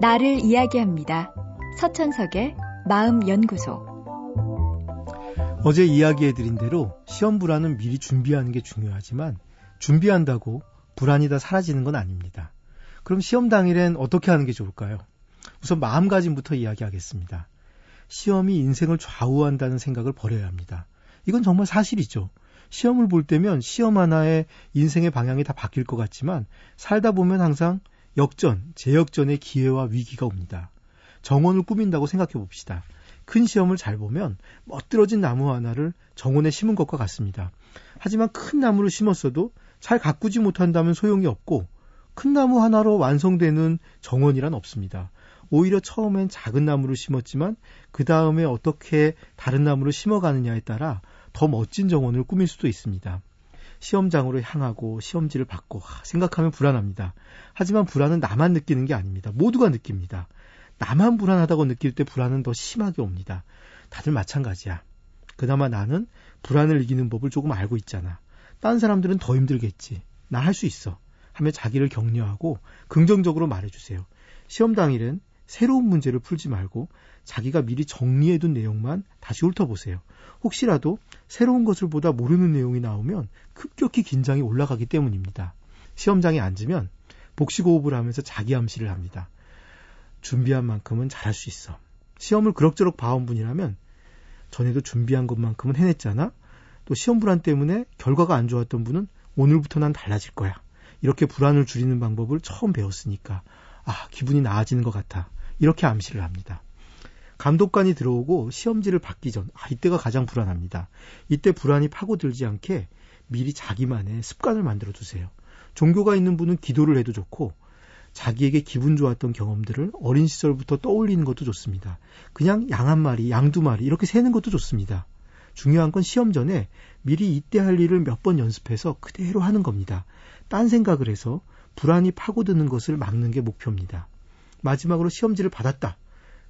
나를 이야기합니다. 서천석의 마음연구소. 어제 이야기해드린 대로 시험 불안은 미리 준비하는 게 중요하지만 준비한다고 불안이 다 사라지는 건 아닙니다. 그럼 시험 당일엔 어떻게 하는 게 좋을까요? 우선 마음가짐부터 이야기하겠습니다. 시험이 인생을 좌우한다는 생각을 버려야 합니다. 이건 정말 사실이죠. 시험을 볼 때면 시험 하나에 인생의 방향이 다 바뀔 것 같지만 살다 보면 항상 역전, 재역전의 기회와 위기가 옵니다. 정원을 꾸민다고 생각해 봅시다. 큰 시험을 잘 보면 멋들어진 나무 하나를 정원에 심은 것과 같습니다. 하지만 큰 나무를 심었어도 잘 가꾸지 못한다면 소용이 없고 큰 나무 하나로 완성되는 정원이란 없습니다. 오히려 처음엔 작은 나무를 심었지만 그 다음에 어떻게 다른 나무를 심어가느냐에 따라 더 멋진 정원을 꾸밀 수도 있습니다. 시험장으로 향하고 시험지를 받고 생각하면 불안합니다. 하지만 불안은 나만 느끼는 게 아닙니다. 모두가 느낍니다. 나만 불안하다고 느낄 때 불안은 더 심하게 옵니다. 다들 마찬가지야. 그나마 나는 불안을 이기는 법을 조금 알고 있잖아. 딴 사람들은 더 힘들겠지. 나 할 수 있어. 하며 자기를 격려하고 긍정적으로 말해주세요. 시험 당일엔 새로운 문제를 풀지 말고 자기가 미리 정리해둔 내용만 다시 훑어보세요. 혹시라도 새로운 것을 보다 모르는 내용이 나오면 급격히 긴장이 올라가기 때문입니다. 시험장에 앉으면 복식호흡을 하면서 자기 암시를 합니다. 준비한 만큼은 잘할 수 있어. 시험을 그럭저럭 봐온 분이라면 전에도 준비한 것만큼은 해냈잖아. 또 시험 불안 때문에 결과가 안 좋았던 분은 오늘부터 난 달라질 거야. 이렇게 불안을 줄이는 방법을 처음 배웠으니까 아 기분이 나아지는 것 같아. 이렇게 암시를 합니다. 감독관이 들어오고 시험지를 받기 전, 아, 이때가 가장 불안합니다. 이때 불안이 파고들지 않게 미리 자기만의 습관을 만들어 두세요. 종교가 있는 분은 기도를 해도 좋고, 자기에게 기분 좋았던 경험들을 어린 시절부터 떠올리는 것도 좋습니다. 그냥 양 한 마리, 양 두 마리, 이렇게 세는 것도 좋습니다. 중요한 건 시험 전에 미리 이때 할 일을 몇 번 연습해서 그대로 하는 겁니다. 딴 생각을 해서 불안이 파고드는 것을 막는 게 목표입니다. 마지막으로 시험지를 받았다.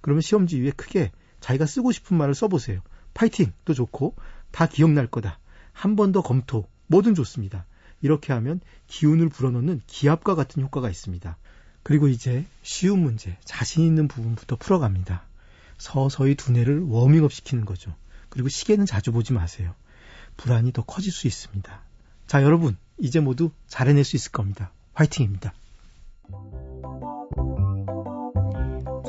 그러면 시험지 위에 크게 자기가 쓰고 싶은 말을 써보세요. 파이팅도 좋고 다 기억날 거다. 한 번 더 검토 뭐든 좋습니다. 이렇게 하면 기운을 불어넣는 기압과 같은 효과가 있습니다. 그리고 이제 쉬운 문제, 자신 있는 부분부터 풀어갑니다. 서서히 두뇌를 워밍업 시키는 거죠. 그리고 시계는 자주 보지 마세요. 불안이 더 커질 수 있습니다. 자, 여러분, 이제 모두 잘해낼 수 있을 겁니다. 화이팅입니다.